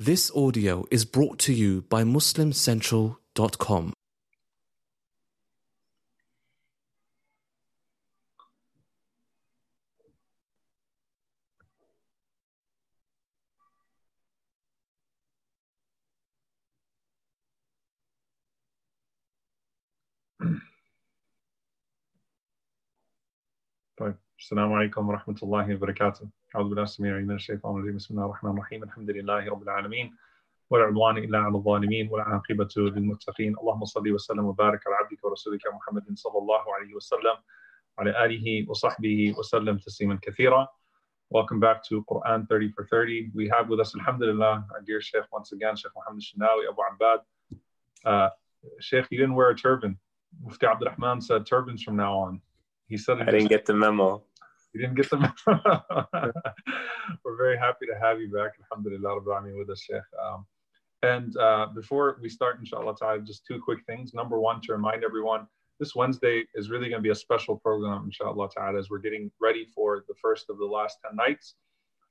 This audio is brought to you by MuslimCentral.com. السلام عليكم ورحمة الله وبركاته أعوذ بالله السميع العليم من الشيطان الرجيم بسم الله الرحمن الرحيم الحمد لله رب العالمين ولا عدوان إلا على الظالمين والعاقبة للمتقين اللهم صل وسلم وبارك على عبدك ورسولك محمد صلى الله عليه وسلم وعلى آله وصحبه وسلم تسليما كثيرا Welcome back to Quran 30 for 30. We have with us, Alhamdulillah, our dear Sheikh once again, Sheikh Muhammad Shinawi, Abu Abbad. Uh, Sheikh, you didn't wear a turban. Mufti Abdurrahman said turbans from now on. He said I didn't get the memo. You didn't get the memo. We're very happy to have you back. Alhamdulillah, with us, Sheikh. Um, and uh, before we start, inshallah ta'ala, just two quick things. Number one, to remind everyone, this Wednesday is really going to be a special program, inshallah ta'ala, as we're getting ready for the first of the last 10 nights.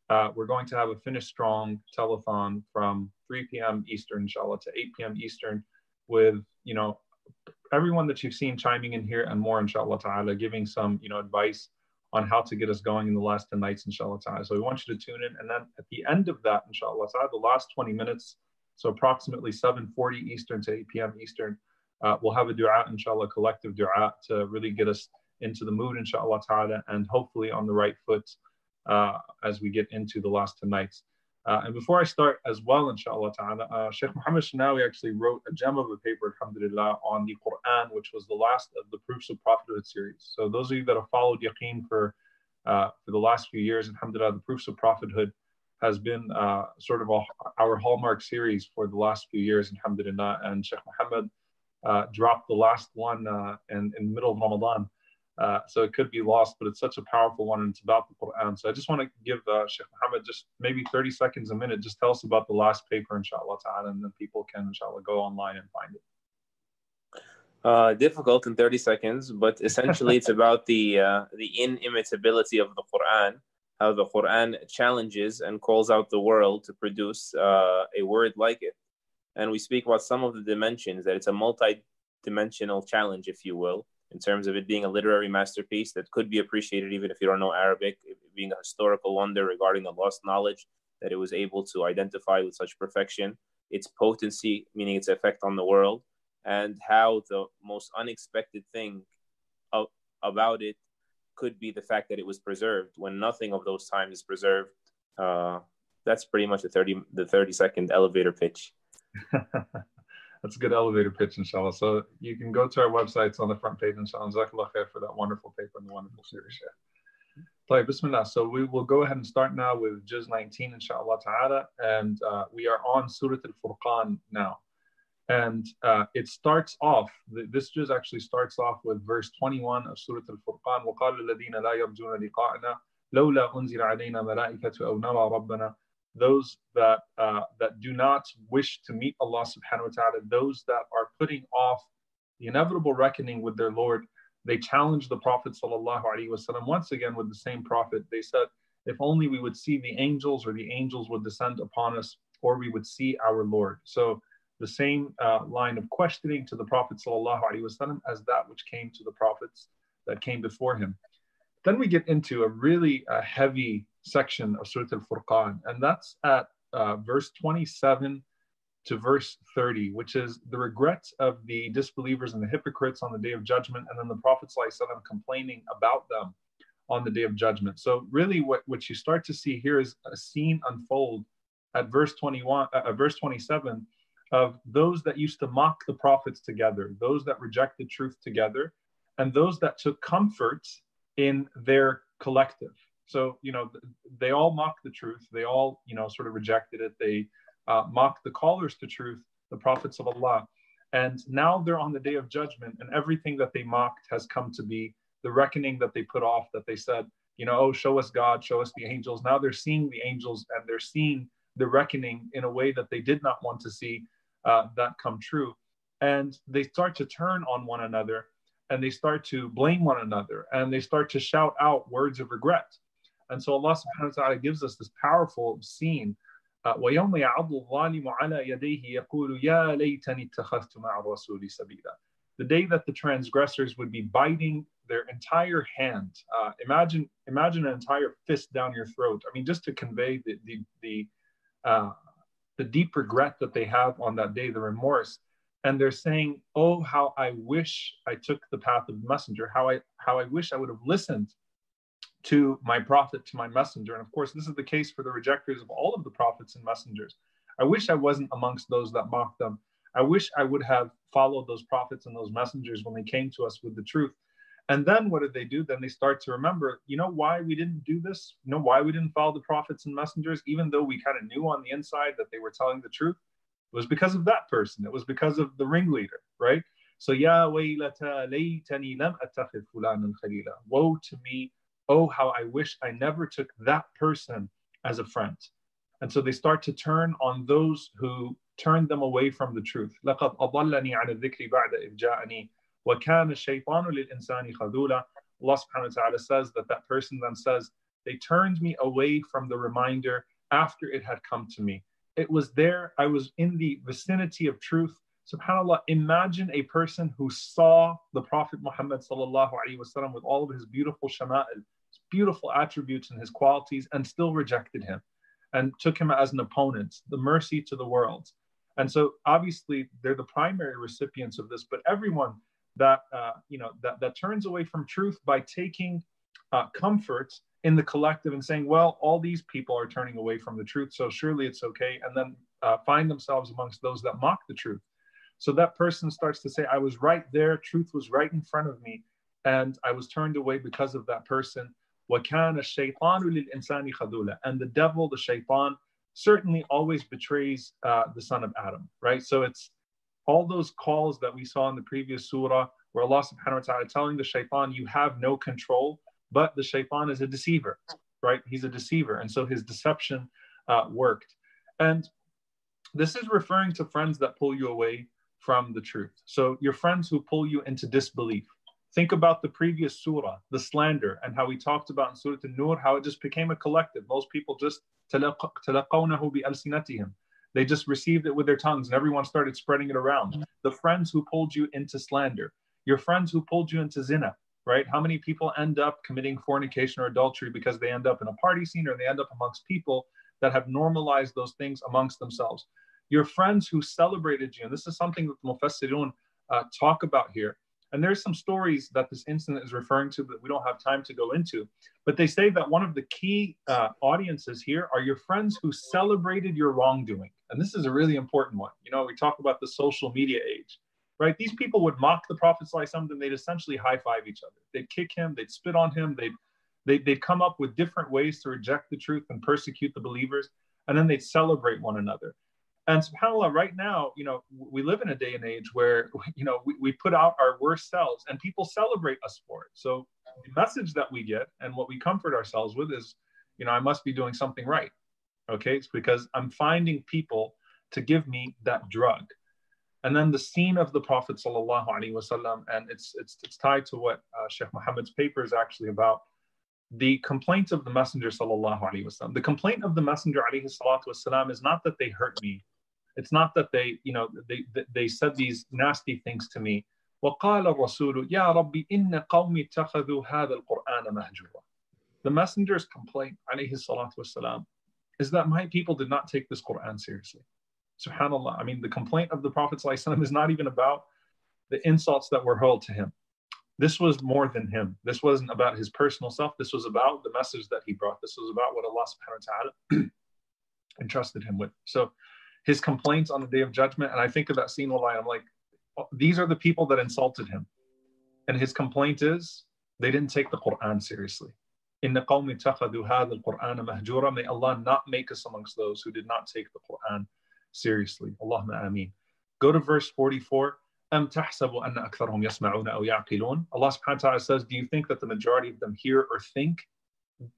Uh, we're going to have a Finish Strong telethon from 3 p.m. Eastern, inshallah, to 8 p.m. Eastern with, you know, everyone that you've seen chiming in here and more, inshallah ta'ala, giving some, you know, advice on how to get us going in the last 10 nights, inshallah ta'ala. So we want you to tune in. And then at the end of that, inshallah ta'ala, the last 20 minutes, so approximately 7.40 Eastern to 8 p.m. Eastern, uh, we'll have a dua, inshallah, collective dua to really get us into the mood, inshallah ta'ala, and hopefully on the right foot uh, as we get into the last 10 nights. Uh, and before I start as well, inshallah ta'ala, uh, Sheikh Muhammad Shinawi actually wrote a gem of a paper, alhamdulillah, on the Quran, which was the last of the Proofs of Prophethood series. So those of you that have followed Yaqeen for, uh, for the last few years, alhamdulillah, the Proofs of Prophethood has been uh, sort of a, our hallmark series for the last few years, alhamdulillah. And Sheikh Muhammad uh, dropped the last one uh, in, in the middle of Ramadan. Uh, so it could be lost, but it's such a powerful one and it's about the Quran. So I just want to give uh, Sheikh Muhammad just maybe 30 seconds a minute. Just tell us about the last paper, inshallah ta'ala, and then people can, inshallah, go online and find it. Uh, difficult in 30 seconds, but essentially it's about the uh, the inimitability of the Quran, how the Quran challenges and calls out the world to produce uh, a word like it. And we speak about some of the dimensions, that it's a multi-dimensional challenge, if you will, in terms of it being a literary masterpiece that could be appreciated even if you don't know Arabic, being a historical wonder regarding the lost knowledge that it was able to identify with such perfection, its potency, meaning its effect on the world, and how the most unexpected thing about it could be the fact that it was preserved when nothing of those times is preserved. Uh, that's pretty much the 30, the 30 second elevator pitch. That's a good elevator pitch, inshallah. So you can go to our websites on the front page, inshallah. Jazakallah khair for that wonderful paper and the wonderful series. Play Bismillah. So we will go ahead and start now with Juz 19, inshallah ta'ala. And uh, we are on Surah Al Furqan now. And uh, it starts off, this Juz actually starts off with verse 21 of Surah Al Furqan. وَقَالَ الَّذِينَ لَا يَرْجُونَ لِقَاءَنَا لَوْلَا أُنزِلَ عَلَيْنا مَلَائِكَةُ أَوْ نَرَى رَبَّنَا those that uh, that do not wish to meet Allah subhanahu wa ta'ala, those that are putting off the inevitable reckoning with their Lord, they challenged the Prophet sallallahu alaihi wasallam once again with the same Prophet. They said, if only we would see the angels or the angels would descend upon us or we would see our Lord. So the same uh, line of questioning to the Prophet sallallahu alaihi wasallam as that which came to the prophets that came before him. Then we get into a really uh, heavy section of Surah Al Furqan, and that's at uh, verse 27 to verse 30, which is the regrets of the disbelievers and the hypocrites on the day of judgment, and then the Prophet ﷺ complaining about them on the day of judgment. So, really, what, what you start to see here is a scene unfold at verse 21, uh, verse 27 of those that used to mock the prophets together, those that rejected truth together, and those that took comfort in their collective. So, you know, they all mocked the truth. They all, you know, sort of rejected it. They uh, mocked the callers to truth, the prophets of Allah. And now they're on the day of judgment, and everything that they mocked has come to be the reckoning that they put off, that they said, you know, oh, show us God, show us the angels. Now they're seeing the angels and they're seeing the reckoning in a way that they did not want to see uh, that come true. And they start to turn on one another and they start to blame one another and they start to shout out words of regret. And so Allah subhanahu wa ta'ala gives us this powerful scene ويوم يعض الظالم على يديه يقول يا ليتني اتخذت مع الرسول سبيلا. The day that the transgressors would be biting their entire hand. Uh, imagine, imagine an entire fist down your throat. I mean, just to convey the the the, uh, the deep regret that they have on that day, the remorse, and they're saying, "Oh, how I wish I took the path of the messenger. How I how I wish I would have listened to my prophet, to my messenger." And of course, this is the case for the rejectors of all of the prophets and messengers. I wish I wasn't amongst those that mocked them. I wish I would have followed those prophets and those messengers when they came to us with the truth. And then what did they do? Then they start to remember, you know, why we didn't do this? You know, why we didn't follow the prophets and messengers, even though we kind of knew on the inside that they were telling the truth? It was because of that person. It was because of the ringleader, right? So, Ya waylata laytani lam khalila. Woe to me Oh, how I wish I never took that person as a friend. And so they start to turn on those who turned them away from the truth. لقد أضلني عن الذكر بعد إذ جاءني وَكَانَ الشَّيْطَانُ لِلْإِنسَانِ خَذُولًا Allah subhanahu wa ta'ala says that that person then says, they turned me away from the reminder after it had come to me. It was there, I was in the vicinity of truth. SubhanAllah, imagine a person who saw the Prophet Muhammad sallallahu alaihi wasallam with all of his beautiful shama'il, his beautiful attributes and his qualities, and still rejected him and took him as an opponent, the mercy to the world. And so obviously they're the primary recipients of this, but everyone that uh, you know that, that turns away from truth by taking uh, comfort in the collective and saying, well, all these people are turning away from the truth, so surely it's okay, and then uh, find themselves amongst those that mock the truth. So that person starts to say, I was right there, truth was right in front of me, and I was turned away because of that person. And the devil, the shaitan, certainly always betrays uh, the son of Adam, right? So it's all those calls that we saw in the previous surah where Allah subhanahu wa ta'ala telling the shaitan, you have no control, but the shaitan is a deceiver, right? He's a deceiver. And so his deception uh, worked. And this is referring to friends that pull you away from the truth. So your friends who pull you into disbelief. Think about the previous surah, the slander, and how we talked about in Surah An-Nur, how it just became a collective. Most people just تلقونه بألسنتهم they just received it with their tongues and everyone started spreading it around. The friends who pulled you into slander, your friends who pulled you into zina, right? How many people end up committing fornication or adultery because they end up in a party scene or they end up amongst people that have normalized those things amongst themselves? Your friends who celebrated you, and this is something that the Mufassirun uh, talk about here. and there's some stories that this incident is referring to that we don't have time to go into. But they say that one of the key uh, audiences here are your friends who celebrated your wrongdoing. And this is a really important one. You know, we talk about the social media age, right? These people would mock the Prophet something, they'd essentially high five each other. They'd kick him, they'd spit on him, they'd, they'd, they'd come up with different ways to reject the truth and persecute the believers. And then they'd celebrate one another. And subhanAllah, right now, you know, we live in a day and age where, you know, we, we put out our worst selves and people celebrate us for it. So the message that we get and what we comfort ourselves with is, you know, I must be doing something right. Okay, it's because I'm finding people to give me that drug. And then the scene of the Prophet sallallahu alaihi wasallam, and it's it's it's tied to what uh, Sheikh Muhammad's paper is actually about. The complaint of the Messenger sallallahu alaihi wasallam. The complaint of the Messenger alaihi salatu wasallam is not that they hurt me. It's not that they, you know, they they said these nasty things to me. وقال الرسول يا ربي إن قومي اتخذوا هذا القرآن مهجورا. The Messenger's complaint عليه الصلاة والسلام is that my people did not take this Quran seriously. Subhanallah. I mean, the complaint of the Prophet ﷺ is not even about the insults that were hurled to him. This was more than him. This wasn't about his personal self. This was about the message that he brought. This was about what Allah subhanahu wa ta'ala entrusted him with. So his complaints on the day of judgment, and I think of that scene, I'm like, oh, these are the people that insulted him. And his complaint is they didn't take the Quran seriously. In the قوم اتخذوا هذا القرآن مهجورا. May Allah not make us amongst those who did not take the Quran seriously. Allahumma ameen. Go to verse 44. أم تحسب أن أكثرهم يسمعون أو يعقلون Allah subhanahu wa ta'ala says, do you think that the majority of them hear or think?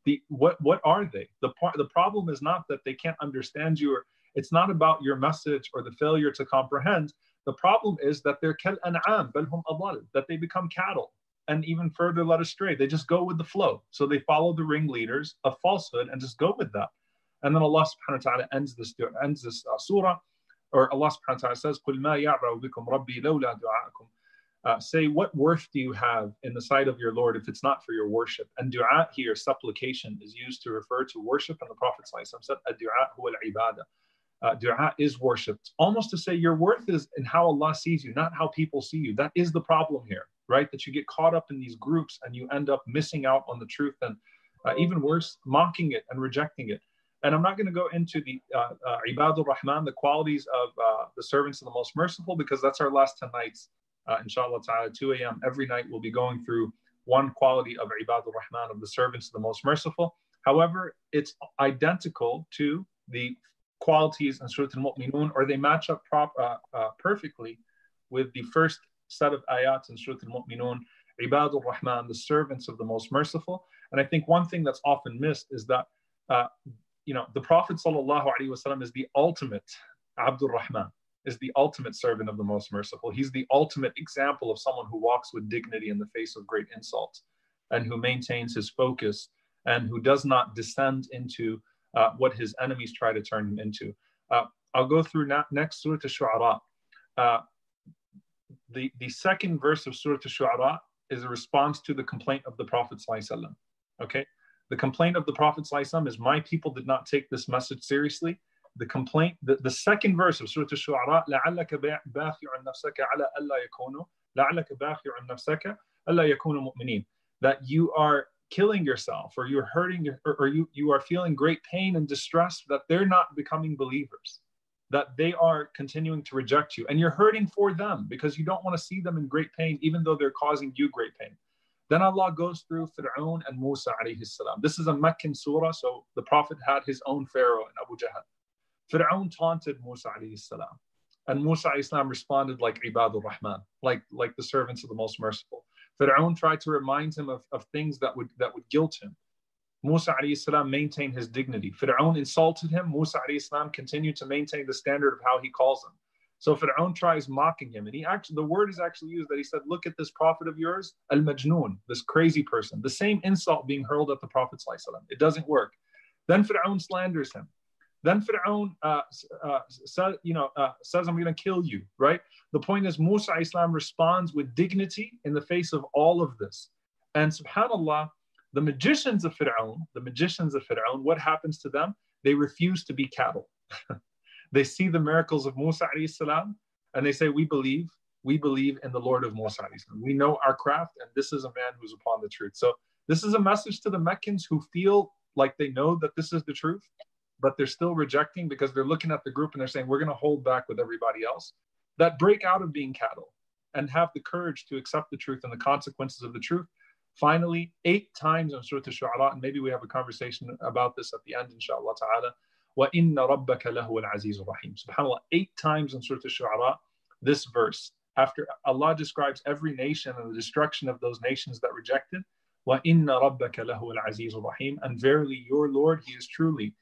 The, what, what are they? The, part, the problem is not that they can't understand you or it's not about your message or the failure to comprehend. The problem is that they're kal an'am, that they become cattle and even further led astray. They just go with the flow. So they follow the ringleaders of falsehood and just go with that. And then Allah subhanahu wa ta'ala ends this, ends this uh, surah, or Allah subhanahu wa ta'ala says, قُلْ مَا يَعْبَعُ بِكُمْ رَبِّي لَوْلَا دُعَاءَكُمْ uh, say, what worth do you have in the sight of your Lord if it's not for your worship? And dua here, supplication, is used to refer to worship. And the Prophet said, dua huwa al-ibadah. Uh, dua is worship. almost to say your worth is in how Allah sees you, not how people see you. That is the problem here, right? That you get caught up in these groups and you end up missing out on the truth and uh, even worse, mocking it and rejecting it. And I'm not going to go into the uh, uh, Ibadur Rahman, the qualities of uh, the servants of the most merciful, because that's our last 10 nights uh, inshallah ta'ala, 2 a.m. every night we'll be going through one quality of Ibadur Rahman, of the servants of the most merciful. However, it's identical to the qualities in Surah Al-Mu'minun, or they match up prop, uh, uh, perfectly with the first set of ayats in Surah Al-Mu'minun, Ibadur Rahman, the servants of the most merciful. And I think one thing that's often missed is that, uh, you know, the Prophet Wasallam is the ultimate Abdur Rahman is the ultimate servant of the most merciful. He's the ultimate example of someone who walks with dignity in the face of great insult and who maintains his focus and who does not descend into uh, what his enemies try to turn him into. Uh, I'll go through na- next Surah Al-Shu'ara. Uh, the, the second verse of Surah Al-Shu'ara is a response to the complaint of the Prophet Okay? The complaint of the Prophet is, my people did not take this message seriously the complaint, the, the second verse of Surah Al-Shu'ara, لَعَلَّكَ بَاخِعٌ نَفْسَكَ عَلَى أَلَّا يَكُونُوا لَعَلَّكَ بَاخِعٌ نَفْسَكَ أَلَّا يَكُونُوا مُؤْمِنِينَ That you are killing yourself or you're hurting or, or you, you are feeling great pain and distress that they're not becoming believers that they are continuing to reject you and you're hurting for them because you don't want to see them in great pain even though they're causing you great pain then Allah goes through Fir'aun and Musa alayhi salam. This is a Meccan surah, so the Prophet had his own Pharaoh and Abu Jahl. Fir'aun taunted Musa alayhi salam. And Musa salam responded like Ibadur Rahman, like, like the servants of the most merciful. Fir'aun tried to remind him of, of things that would, that would guilt him. Musa salam maintained his dignity. Fir'aun insulted him. Musa salam continued to maintain the standard of how he calls him. So Fir'aun tries mocking him. And he actually, the word is actually used that he said, Look at this prophet of yours, Al Majnoon, this crazy person. The same insult being hurled at the Prophet. It doesn't work. Then Fir'aun slanders him. Then Fir'aun uh, uh, said, you know, uh, says, I'm going to kill you, right? The point is, Musa Islam responds with dignity in the face of all of this. And subhanAllah, the magicians of Fir'aun, the magicians of Fir'aun, what happens to them? They refuse to be cattle. they see the miracles of Musa salam, and they say, we believe, we believe in the Lord of Musa salam. We know our craft, and this is a man who's upon the truth. So this is a message to the Meccans who feel like they know that this is the truth but they're still rejecting because they're looking at the group and they're saying, we're going to hold back with everybody else, that break out of being cattle and have the courage to accept the truth and the consequences of the truth. Finally, eight times in Surah Al-Shu'ara, and maybe we have a conversation about this at the end, inshallah ta'ala. وَإِنَّ رَبَّكَ لَهُ الْعَزِيزُ الرَّحِيمُ SubhanAllah, eight times in Surah Al-Shu'ara, this verse, after Allah describes every nation and the destruction of those nations that rejected, وَإِنَّ رَبَّكَ لَهُ الْعَزِيزُ الرَّحِيمُ And verily, your Lord, He is truly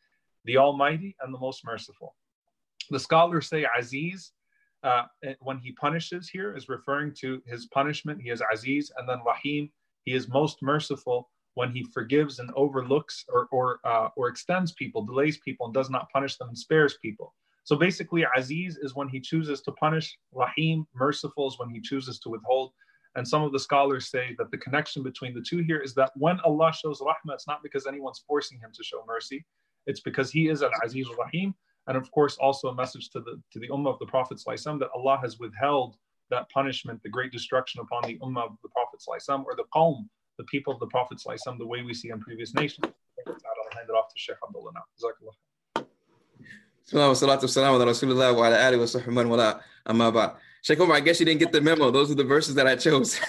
the Almighty and the Most Merciful. The scholars say Aziz, uh, when he punishes here, is referring to his punishment. He is Aziz, and then Rahim, he is most merciful when he forgives and overlooks or or uh, or extends people, delays people, and does not punish them and spares people. So basically, Aziz is when he chooses to punish. Rahim, merciful, is when he chooses to withhold. And some of the scholars say that the connection between the two here is that when Allah shows rahmah, it's not because anyone's forcing him to show mercy. It's because he is Al-Aziz al Rahim. And of course, also a message to the to the Ummah of the Prophet that Allah has withheld that punishment, the great destruction upon the Ummah of the Prophet or the Qawm, the people of the Prophet the way we see in previous nations. I'll hand it off to Sheikh Abdullah now. Sheikh Omar, I guess you didn't get the memo. Those are the verses that I chose.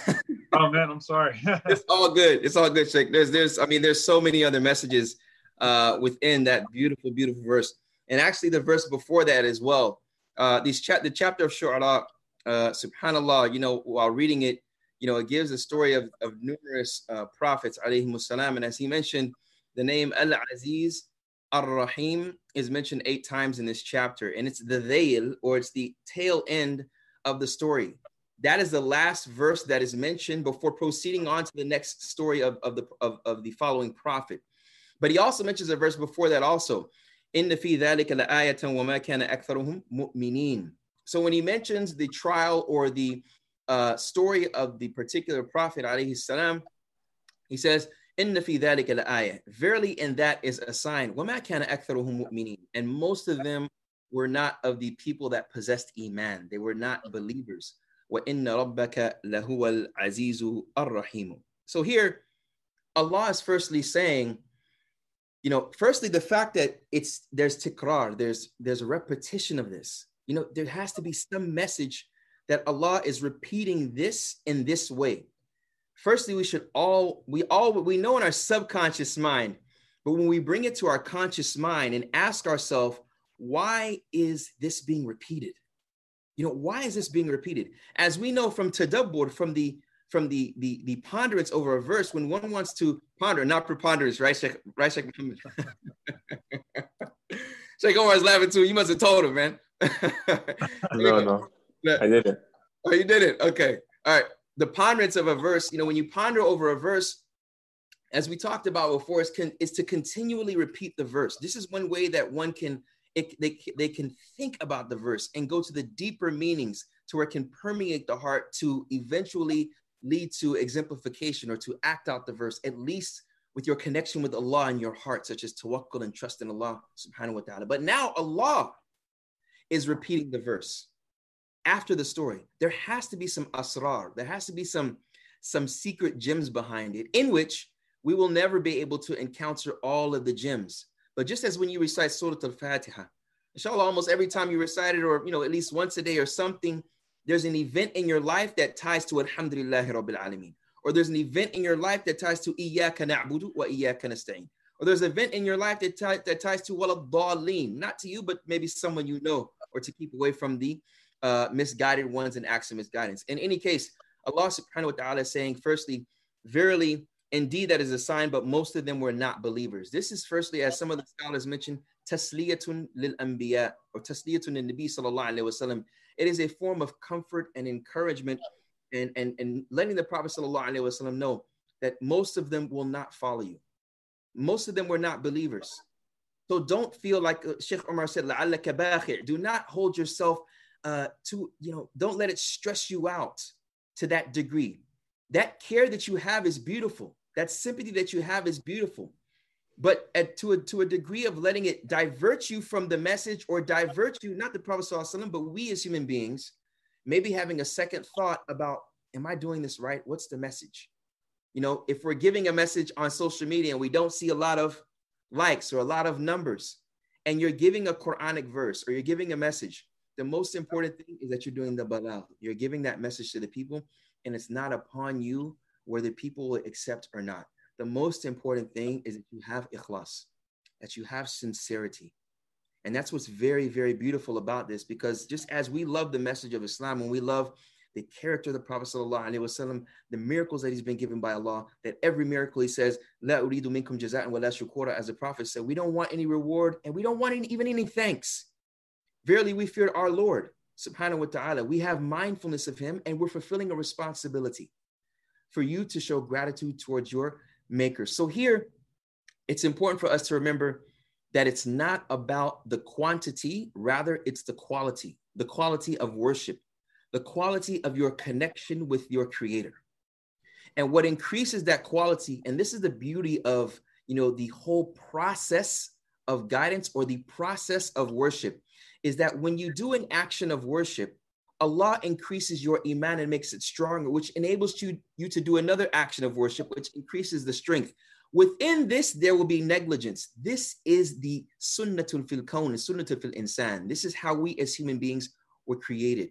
oh man, I'm sorry. it's all good. It's all good, Sheikh. There's there's I mean there's so many other messages uh, within that beautiful, beautiful verse. And actually, the verse before that as well. Uh, these chat the chapter of Shu'ara, uh, Subhanallah. You know, while reading it, you know, it gives a story of, of numerous uh, prophets, alayhi salam. And as he mentioned, the name Al Aziz Ar Rahim is mentioned eight times in this chapter, and it's the veil or it's the tail end of the story. That is the last verse that is mentioned before proceeding on to the next story of, of the of, of the following prophet. But he also mentions a verse before that also. In the fi dhalika la wa kana aktharuhum mu'minin. So when he mentions the trial or the uh, story of the particular prophet alayhi salam, he says, in the fi dhalika la. Verily in that is a sign. Wa kana aktharuhum. And most of them were not of the people that possessed iman. They were not believers. Inna azizu. So here, Allah is firstly saying you know, firstly the fact that it's there's tikrar, there's there's a repetition of this. You know, there has to be some message that Allah is repeating this in this way. Firstly, we should all we all we know in our subconscious mind, but when we bring it to our conscious mind and ask ourselves, why is this being repeated? You know, why is this being repeated? As we know from tadabbur, from the from the the the ponderance over a verse, when one wants to ponder, not preponderance, right? Sheikh, right, Sheikh Muhammad. Sheikh Omar is laughing too. You must have told him, man. no, no, I didn't. Oh, you did it. Okay. All right. The ponderance of a verse, you know, when you ponder over a verse, as we talked about before, is, can, is to continually repeat the verse. This is one way that one can it, they, they can think about the verse and go to the deeper meanings to where it can permeate the heart to eventually lead to exemplification or to act out the verse, at least with your connection with Allah in your heart, such as tawakkul and trust in Allah subhanahu wa ta'ala. But now Allah is repeating the verse after the story. There has to be some asrar, there has to be some, some secret gems behind it, in which we will never be able to encounter all of the gems. But just as when you recite Surah Al-Fatiha, inshallah, almost every time you recite it, or you know, at least once a day or something, there's an event in your life that ties to Alhamdulillahi Rabbil Alameen. Or there's an event in your life that ties to Iyaka na'budu wa Iyaka nasta'in. Or there's an event in your life that, tie, that ties to wala dhalin, not to you, but maybe someone you know, or to keep away from the uh, misguided ones and acts of misguidance. In any case, Allah subhanahu wa ta'ala is saying, firstly, verily, indeed that is a sign, but most of them were not believers. This is firstly, as some of the scholars mentioned, tasliyatun lil anbiya or tasliyatun lil nabi sallallahu alayhi wasallam it is a form of comfort and encouragement and, and, and letting the Prophet ﷺ know that most of them will not follow you. Most of them were not believers. So don't feel like uh, Sheikh Omar said, do not hold yourself uh, to, you know, don't let it stress you out to that degree. That care that you have is beautiful. That sympathy that you have is beautiful but at, to, a, to a degree of letting it divert you from the message or divert you, not the Prophet, but we as human beings, maybe having a second thought about, am I doing this right? What's the message? You know, if we're giving a message on social media and we don't see a lot of likes or a lot of numbers, and you're giving a Quranic verse or you're giving a message, the most important thing is that you're doing the balagh. You're giving that message to the people, and it's not upon you whether people will accept or not the most important thing is that you have ikhlas, that you have sincerity. And that's what's very, very beautiful about this because just as we love the message of Islam and we love the character of the Prophet wasallam, the miracles that he's been given by Allah, that every miracle he says, La uridu minkum jaza'an wa la shukura, as the Prophet said, we don't want any reward and we don't want any, even any thanks. Verily, we fear our Lord, subhanahu wa ta'ala. We have mindfulness of him and we're fulfilling a responsibility for you to show gratitude towards your makers. So here, it's important for us to remember that it's not about the quantity, rather, it's the quality, the quality of worship, the quality of your connection with your creator. And what increases that quality, and this is the beauty of you know the whole process of guidance or the process of worship, is that when you do an action of worship, Allah increases your iman and makes it stronger, which enables you, you to do another action of worship, which increases the strength. Within this, there will be negligence. This is the sunnatul fil kawn, sunnatul fil insan. This is how we as human beings were created.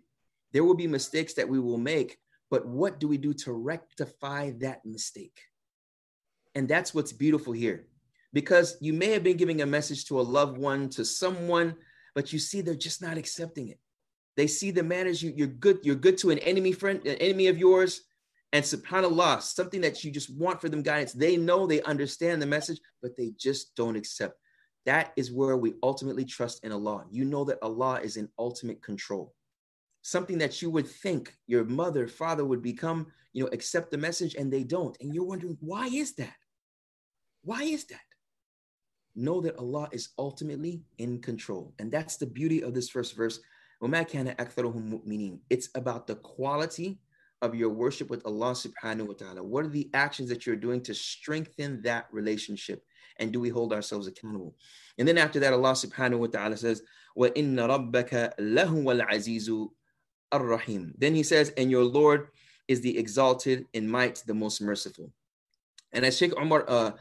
There will be mistakes that we will make, but what do we do to rectify that mistake? And that's what's beautiful here. Because you may have been giving a message to a loved one, to someone, but you see they're just not accepting it. They see the man as you, you're good, you're good to an enemy friend, an enemy of yours. And subhanAllah, something that you just want for them guidance. They know they understand the message, but they just don't accept. That is where we ultimately trust in Allah. You know that Allah is in ultimate control. Something that you would think your mother, father would become, you know, accept the message and they don't. And you're wondering, why is that? Why is that? know that Allah is ultimately in control. And that's the beauty of this first verse. It's about the quality of your worship with Allah subhanahu wa ta'ala. What are the actions that you're doing to strengthen that relationship? And do we hold ourselves accountable? And then after that, Allah subhanahu wa ta'ala says, وَإِنَّ رَبَّكَ لَهُوَ الْعَزِيزُ الرَّحِيمُ Then he says, and your Lord is the exalted in might, the most merciful. And as Sheikh Omar uh,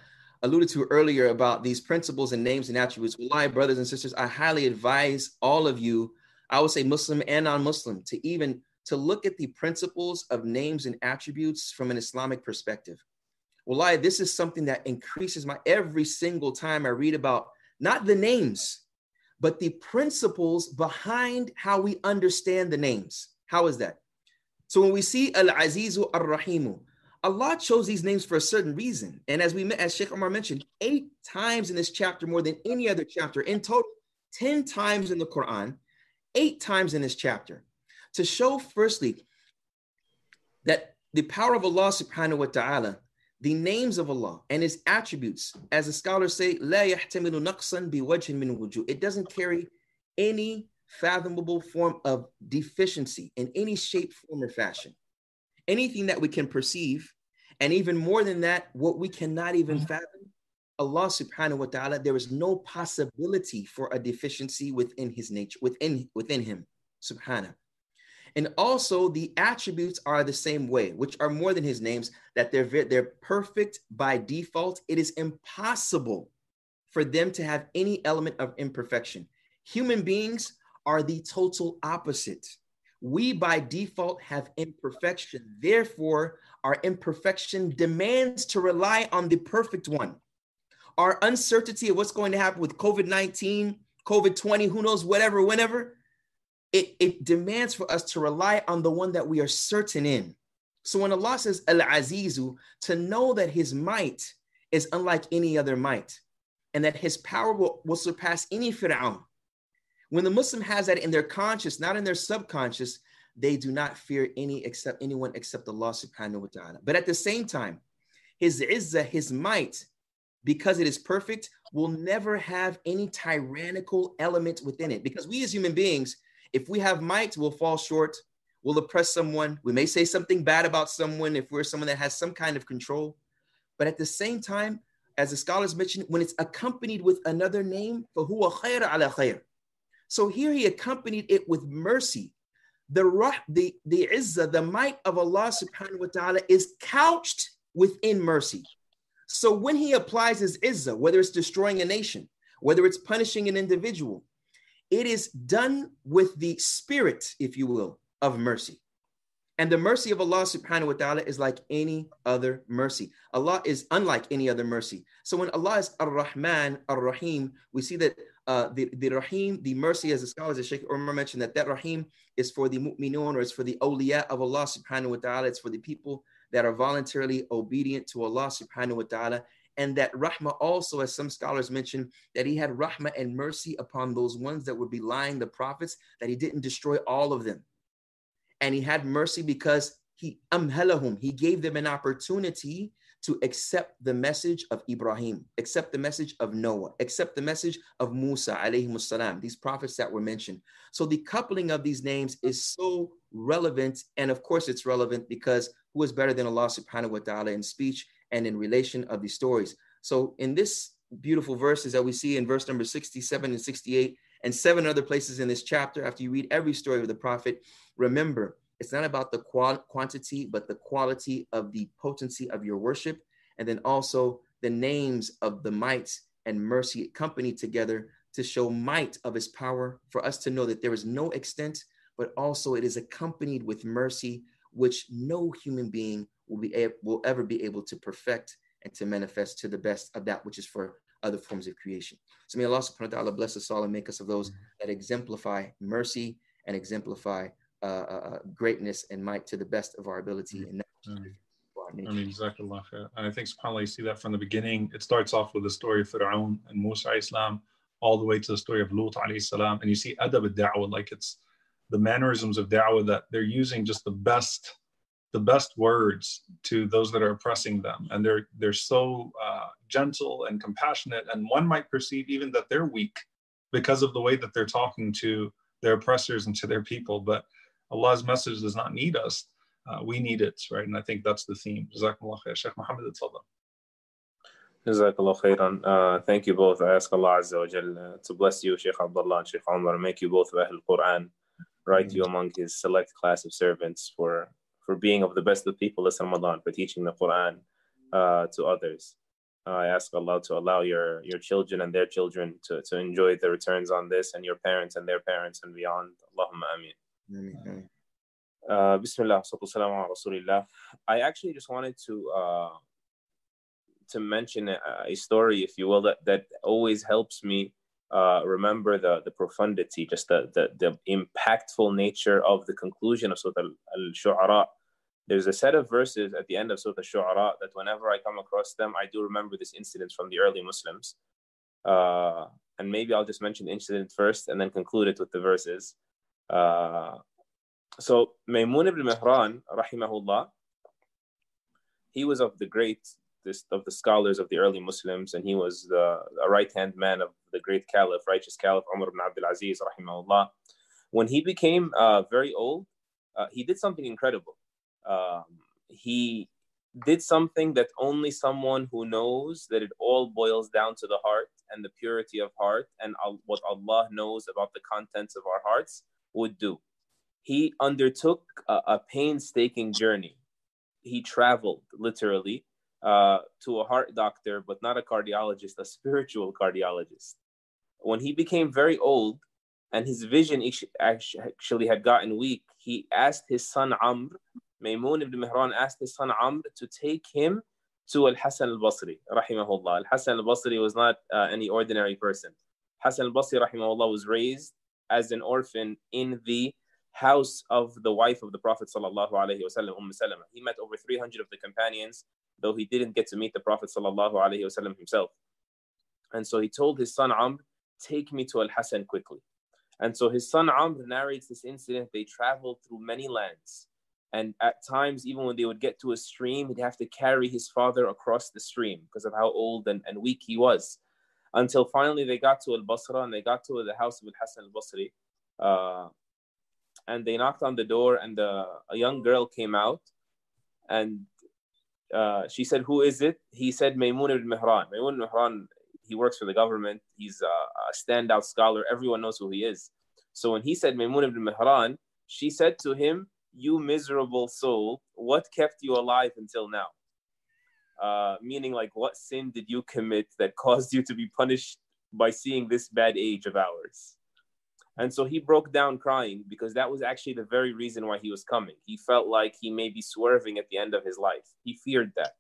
alluded to earlier about these principles and names and attributes, wallahi, brothers and sisters, I highly advise all of you, I would say Muslim and non-Muslim, to even to look at the principles of names and attributes from an Islamic perspective. Wallahi, this is something that increases my every single time I read about not the names, but the principles behind how we understand the names. How is that? So when we see Al Azizu Ar Rahimu, Allah chose these names for a certain reason. And as we as Sheikh Omar mentioned, eight times in this chapter, more than any other chapter, in total, 10 times in the Quran, eight times in this chapter, to show firstly that the power of Allah subhanahu wa ta'ala, the names of Allah and his attributes, as the scholars say, it doesn't carry any fathomable form of deficiency in any shape, form, or fashion. Anything that we can perceive and even more than that, what we cannot even mm-hmm. fathom, Allah subhanahu wa ta'ala, there is no possibility for a deficiency within his nature, within, within him, subhanahu. And also the attributes are the same way, which are more than his names, that they're, they're perfect by default. It is impossible for them to have any element of imperfection. Human beings are the total opposite. We by default have imperfection. Therefore, our imperfection demands to rely on the perfect one. Our uncertainty of what's going to happen with COVID 19, COVID 20, who knows, whatever, whenever, it, it demands for us to rely on the one that we are certain in. So when Allah says Al Azizu, to know that his might is unlike any other might and that his power will, will surpass any Fir'aun. When the Muslim has that in their conscious, not in their subconscious, they do not fear any except anyone except Allah subhanahu wa ta'ala. But at the same time, his izzah, his might, because it is perfect, will never have any tyrannical element within it. Because we as human beings, if we have might, we'll fall short, we'll oppress someone, we may say something bad about someone if we're someone that has some kind of control. But at the same time, as the scholars mentioned, when it's accompanied with another name, فَهُوَ خَيْرَ عَلَى خَيْرٍ. So here he accompanied it with mercy the rah, the the izzah, the might of Allah subhanahu wa ta'ala is couched within mercy. So when he applies his izzah, whether it's destroying a nation, whether it's punishing an individual, it is done with the spirit, if you will, of mercy. And the mercy of Allah subhanahu wa ta'ala is like any other mercy. Allah is unlike any other mercy. So when Allah is Ar-Rahman, Ar-Rahim, we see that uh, the, the Rahim, the mercy, as the scholars, as Sheikh Umar mentioned, that that Rahim is for the mu'minun or it's for the awliya of Allah subhanahu wa ta'ala. It's for the people that are voluntarily obedient to Allah subhanahu wa ta'ala. And that Rahmah also, as some scholars mention, that he had Rahmah and mercy upon those ones that were belying the prophets, that he didn't destroy all of them. And he had mercy because he amhalahum, he gave them an opportunity to accept the message of Ibrahim, accept the message of Noah, accept the message of Musa, alayhi these prophets that were mentioned. So the coupling of these names is so relevant. And of course, it's relevant because who is better than Allah subhanahu wa ta'ala in speech and in relation of these stories? So in this beautiful verses that we see in verse number 67 and 68, and seven other places in this chapter, after you read every story of the prophet, remember it's not about the qual- quantity, but the quality of the potency of your worship. And then also the names of the might and mercy accompanied together to show might of his power, for us to know that there is no extent, but also it is accompanied with mercy, which no human being will be will ever be able to perfect and to manifest to the best of that which is for other forms of creation. So may Allah subhanahu wa ta'ala bless us all and make us of those that exemplify mercy and exemplify uh, uh, uh, greatness and might to the best of our ability. And I mean, exactly. And I think subhanAllah, you see that from the beginning. It starts off with the story of Fir'aun and Musa Islam, all the way to the story of Lut alayhi salam. And you see adab al-da'wah, like it's the mannerisms of da'wah that they're using just the best the best words to those that are oppressing them. And they're they're so uh, gentle and compassionate. And one might perceive even that they're weak because of the way that they're talking to their oppressors and to their people. But allah's message does not need us. Uh, we need it right? And i think that's the theme. Jazakumullah khair. Sheikh muhammad Jazakallah khairan. Uh, thank you both. I ask Allah Azza wa Jal to bless you, Sheikh Abdullah and Sheikh Omar, make you both Ahl Quran, write you among his select class of servants for, for being of the best of people this Ramadan, for teaching the Quran uh, to others. Uh, I ask Allah to allow your, your children and their children to, to enjoy the returns on this and your parents and their parents and beyond. Allahumma ameen. Uh, Bismillah, Rasulillah. I actually just wanted to uh, to mention a, a, story, if you will, that, that always helps me uh, remember the, the profundity, just the, the, the impactful nature of the conclusion of Surah Al-Shu'ara. There's a set of verses at the end of Surah Al-Shu'ara that whenever I come across them, I do remember this incident from the early Muslims. Uh, and maybe I'll just mention the incident first and then conclude it with the verses. Uh, so Maymun ibn Mihran, rahimahullah, he was of the great this, of the scholars of the early Muslims, and he was the, right hand man of the great caliph, righteous caliph Umar ibn Abdul Aziz, rahimahullah. When he became uh, very old, uh, he did something incredible. Um, he did something that only someone who knows that it all boils down to the heart and the purity of heart and what Allah knows about the contents of our hearts would do. He undertook a, a painstaking journey. He traveled literally uh, to a heart doctor, but not a cardiologist, a spiritual cardiologist. When he became very old and his vision actually had gotten weak, he asked his son Amr, Maymun ibn Mihran asked his son Amr to take him to Al Hassan al Basri, rahimahullah. Al Hassan al Basri was not uh, any ordinary person. Hassan al Basri, rahimahullah, was raised as an orphan in the house of the wife of the Prophet sallallahu alaihi wasallam, Umm Salama. He met over 300 of the companions though he didn't get to meet the Prophet ﷺ himself. And so he told his son Amr, take me to Al-Hasan quickly. And so his son Amr narrates this incident. They traveled through many lands. And at times, even when they would get to a stream, he'd have to carry his father across the stream because of how old and, and weak he was. Until finally they got to Al Basra and they got to the house of Al Hassan al Basri. Uh, and they knocked on the door, and uh, a young girl came out. And uh, she said, Who is it? He said, Maymun ibn Mihran. Maymun ibn Mihran, he works for the government. He's a, a, standout scholar. Everyone knows who he is. So when he said Maymun ibn Mihran, she said to him, You miserable soul, what kept you alive until now? Uh, meaning, like, what sin did you commit that caused you to be punished by seeing this bad age of ours? And so he broke down crying because that was actually the very reason why he was coming. He felt like he may be swerving at the end of his life. He feared that.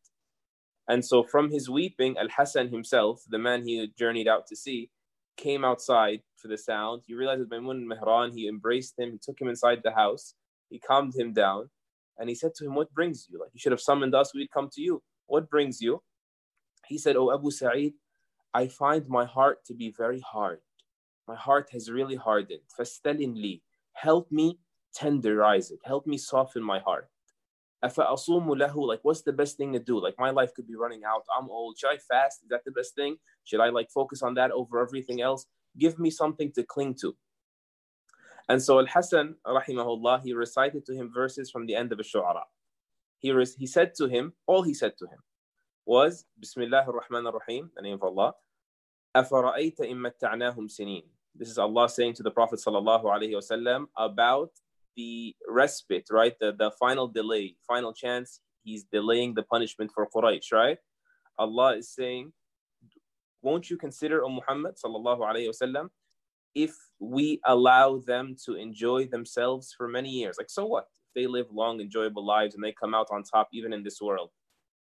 And so from his weeping, Al Hassan himself, the man he had journeyed out to see, came outside for the sound. He realized that Maymun Mihran, he embraced him, he took him inside the house, he calmed him down, and he said to him, What brings you? Like you should have summoned us, we'd come to you. What brings you? He said, Oh Abu Sa'id, I find my heart to be very hard my heart has really hardened. فَاسْتَلِنْ Help me tenderize it. Help me soften my heart. أَفَأَصُومُ لَهُ Like, what's the best thing to do? Like, my life could be running out. I'm old. Should I fast? Is that the best thing? Should I, like, focus on that over everything else? Give me something to cling to. And so Al-Hasan, rahimahullah, he recited to him verses from the end of Al-Shu'ara. He, he said to him, all he said to him was, Bismillah ar-Rahman ar-Rahim, the name of Allah, أَفَرَأَيْتَ إِن مَتَّعْنَاهُمْ سِنِينَ this is Allah saying to the Prophet wasallam about the respite, right? The, the final delay, final chance. He's delaying the punishment for Quraysh, right? Allah is saying, won't you consider, O Muhammad wasallam, if we allow them to enjoy themselves for many years? Like, so what? They live long, enjoyable lives and they come out on top even in this world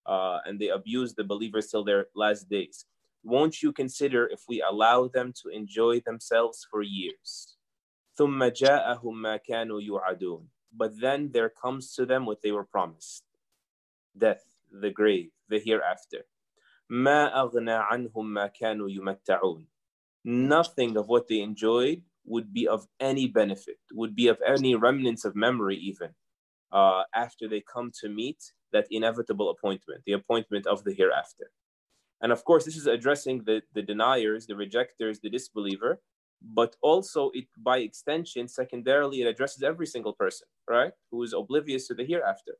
uh, and they abuse the believers till their last days won't you consider if we allow them to enjoy themselves for years? But then there comes to them what they were promised death, the grave, the hereafter. Nothing of what they enjoyed would be of any benefit, would be of any remnants of memory, even. uh, after they come to meet that inevitable appointment, the appointment of the hereafter. And of course, this is addressing the, the deniers, the rejectors, the disbeliever, but also it by extension, secondarily, it addresses every single person, right, who is oblivious to the hereafter.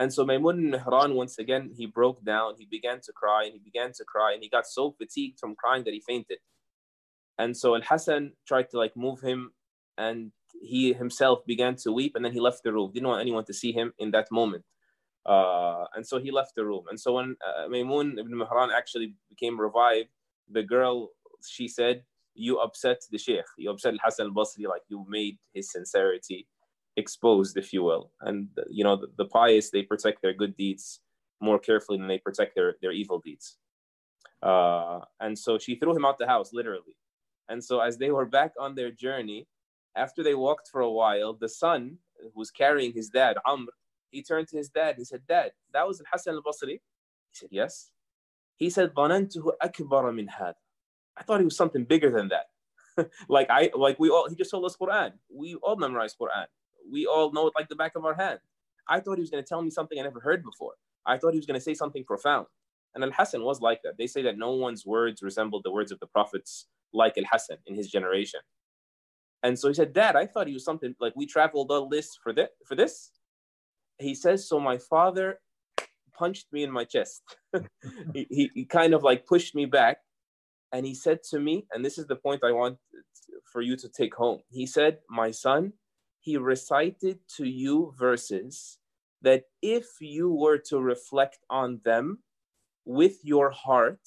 And so Maymun Mihran, once again, he broke down, he began to cry, and he began to cry, and he got so fatigued from crying that he fainted. And so Al Hassan tried to like move him, and he himself began to weep, and then he left the room. Didn't want anyone to see him in that moment. Uh, and so he left the room. And so when uh, Maymun ibn Mihran actually became revived, the girl, she said, You upset the Sheikh, you upset Hassan al Basri, like you made his sincerity exposed, if you will. And you know, the, the, pious they protect their good deeds more carefully than they protect their, their evil deeds. Uh, and so she threw him out the house, literally. And so as they were back on their journey, after they walked for a while, the son who was carrying his dad, Amr, he turned to his dad. He said, Dad, that was Hassan al Basri? He said, Yes. He said, ظننته أكبر من هذا. I thought he was something bigger than that. like I like we all he just told us Quran. We all memorize Quran we all know it like the back of our hand. I thought he was going to tell me something I never heard before. I thought he was going to say something profound. And Al Hassan was like that. They say that no one's words resembled the words of the prophets like Al Hassan in his generation. And so he said, Dad, I thought he was something like we traveled all this for this for this. He says, So my father punched me in my chest. he, he, he kind of like pushed me back. And he said to me, and this is the point I want for you to take home. He said, My son, he recited to you verses that if you were to reflect on them with your heart,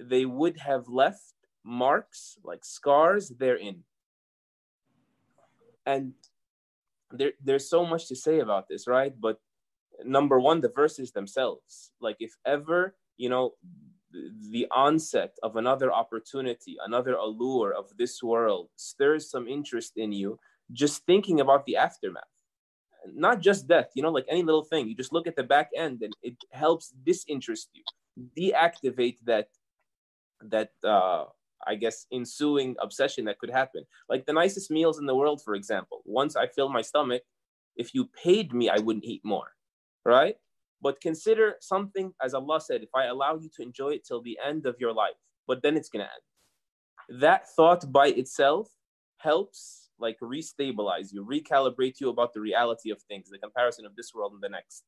they would have left marks like scars therein. And there, there's so much to say about this, right? But number one, the verses themselves. Like, if ever, you know, the onset of another opportunity, another allure of this world stirs some interest in you, just thinking about the aftermath not just death you know like any little thing you just look at the back end and it helps disinterest you deactivate that that uh i guess ensuing obsession that could happen. Like the nicest meals in the world for example once i fill my stomach if you paid me i wouldn't eat more right? But consider something as allah said if i allow you to enjoy it till the end of your life but then it's going to end. That thought by itself helps like restabilize you, recalibrate you about the reality of things, the comparison of this world and the next.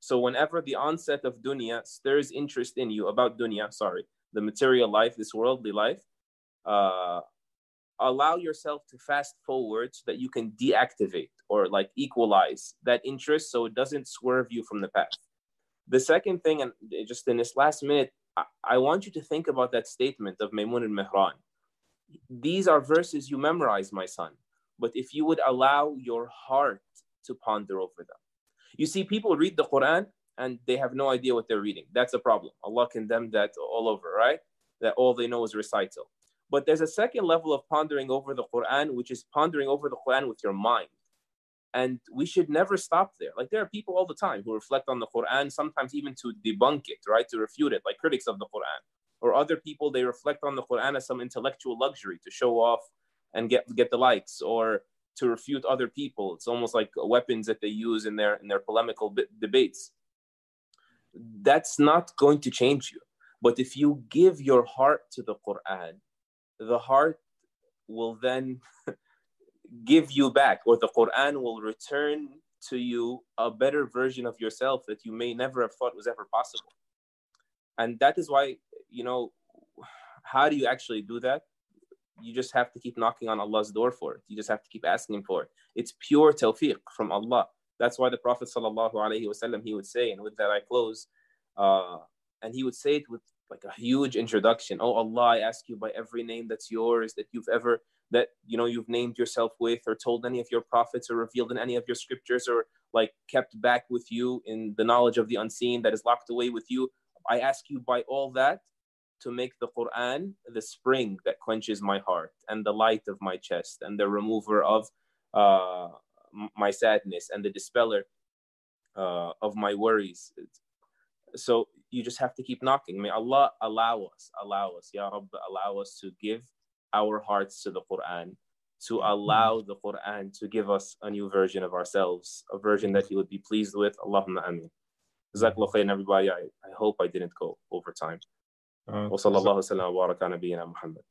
So whenever the onset of dunya stirs interest in you about dunya, sorry, the material life, this worldly life, uh, allow yourself to fast forward so that you can deactivate or like equalize that interest so it doesn't swerve you from the path. The second thing, and just in this last minute, I, I want you to think about that statement of Maymun al-Mihran these are verses you memorize, my son. But if you would allow your heart to ponder over them. You see, people read the Quran and they have no idea what they're reading. That's a problem. Allah condemned that all over, right? That all they know is recital. But there's a second level of pondering over the Quran, which is pondering over the Quran with your mind. And we should never stop there. Like there are people all the time who reflect on the Quran, sometimes even to debunk it, right? To refute it, like critics of the Quran or other people they reflect on the Quran as some intellectual luxury to show off and get get the likes or to refute other people. It's almost like weapons that they use in their in their polemical b- debates. That's not going to change you. But if you give your heart to the Quran, the heart will then give you back, or the Quran will return to you a better version of yourself that you may never have thought was ever possible. And that is why you know, how do you actually do that? You just have to keep knocking on Allah's door for it. You just have to keep asking Him for it. It's pure tawfiq from Allah. That's why the Prophet sallallahu alaihi wasallam he would say, and with that I close, uh, and he would say it with like a huge introduction. Oh Allah, I ask you by every name that's yours that you've ever that you know you've named yourself with or told any of your prophets or revealed in any of your scriptures or like kept back with you in the knowledge of the unseen that is locked away with you. I ask you by all that to make the Quran the spring that quenches my heart and the light of my chest and the remover of uh, my sadness and the dispeller uh, of my worries. So you just have to keep knocking. May Allah allow us, allow us, Ya Rabb, allow us to give our hearts to the Quran to allow the Quran to give us a new version of ourselves, a version that He would be pleased with. Allahumma ameen. Jazakallah khair, everybody. I, I hope I didn't go over time. Uh, وصلى الله وسلم وبارك على نبينا محمد.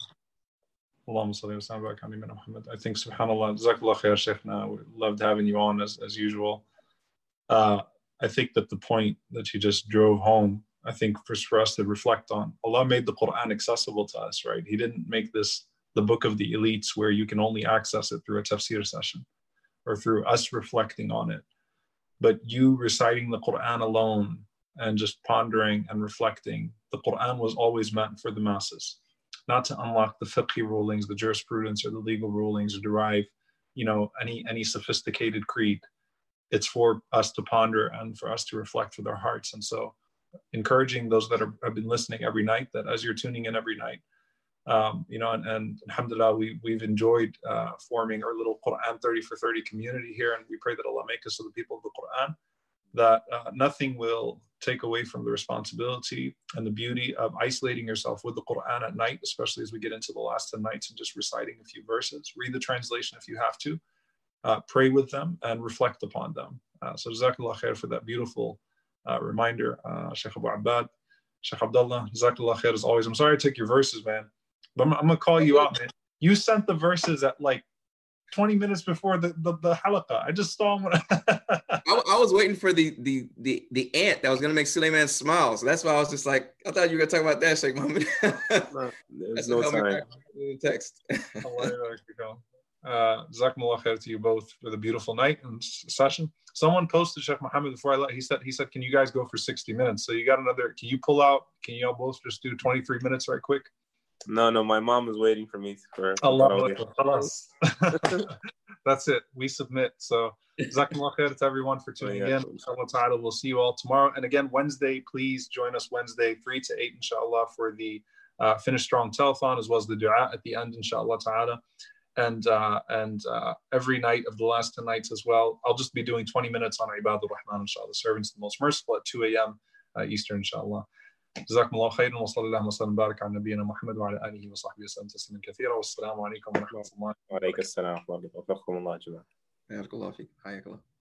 Allahumma salli wa sallam Muhammad. I think subhanallah, jazakallah khair, Shaykhna. We loved having you on as, as usual. Uh, I think that the point that you just drove home, I think for, for us to reflect on, Allah made the Quran accessible to us, right? He didn't make this the book of the elites where you can only access it through a tafsir session or through us reflecting on it. But you reciting the Quran alone and just pondering and reflecting, the Quran was always meant for the masses, not to unlock the fiqh rulings, the jurisprudence, or the legal rulings, or derive, you know, any any sophisticated creed. It's for us to ponder and for us to reflect with our hearts. And so, encouraging those that are, have been listening every night, that as you're tuning in every night, um, you know, and, and alhamdulillah, we, we've enjoyed uh, forming our little Quran 30 for 30 community here. And we pray that Allah make us of the people of the Quran, that uh, nothing will take away from the responsibility and the beauty of isolating yourself with the Quran at night, especially as we get into the last 10 nights and just reciting a few verses. Read the translation if you have to, uh, pray with them and reflect upon them. Uh, so, Jazakallah khair for that beautiful uh, reminder, uh, Sheikh Abu Abbad. Sheikh Abdullah, Jazakallah khair as always. I'm sorry I took your verses, man. But I'm, I'm gonna call you out, man. You sent the verses at like 20 minutes before the the, the halaqah. I just saw them. I, I, was waiting for the the the the ant that was gonna make Suleiman smile. So that's why I was just like, I thought you were gonna talk about that, Sheikh Mohammed. no, there's no time. Text. uh, khair to you both for the beautiful night and session. Someone posted Sheikh Mohammed before I left. He said he said, "Can you guys go for 60 minutes?" So you got another. Can you pull out? Can you all both just do 23 minutes right quick? No, no, my mom is waiting for me for. Allah That's it. We submit. So, Jazakumullah khair to everyone for tuning in. Inshallah ta'ala, we'll see you all tomorrow. And again, Wednesday, please join us Wednesday, 3 to 8, inshallah, for the uh, Finish Strong telethon, as well as the dua at the end, inshallah ta'ala. And uh, and uh, every night of the last 10 nights as well. I'll just be doing 20 minutes on Ibadur Rahman, inshallah, the servants of the most merciful at 2 a.m. Uh, Eastern, inshallah. جزاكم الله خيرا وصلى الله وسلم وبارك على نبينا محمد وعلى آله وصحبه وسلم تسليما كثيرا. والسلام عليكم ورحمة الله وعليكم السلام ورحمة الله وبركاته. وفقكم الله جميعا. حياك الله فيك. حياك الله.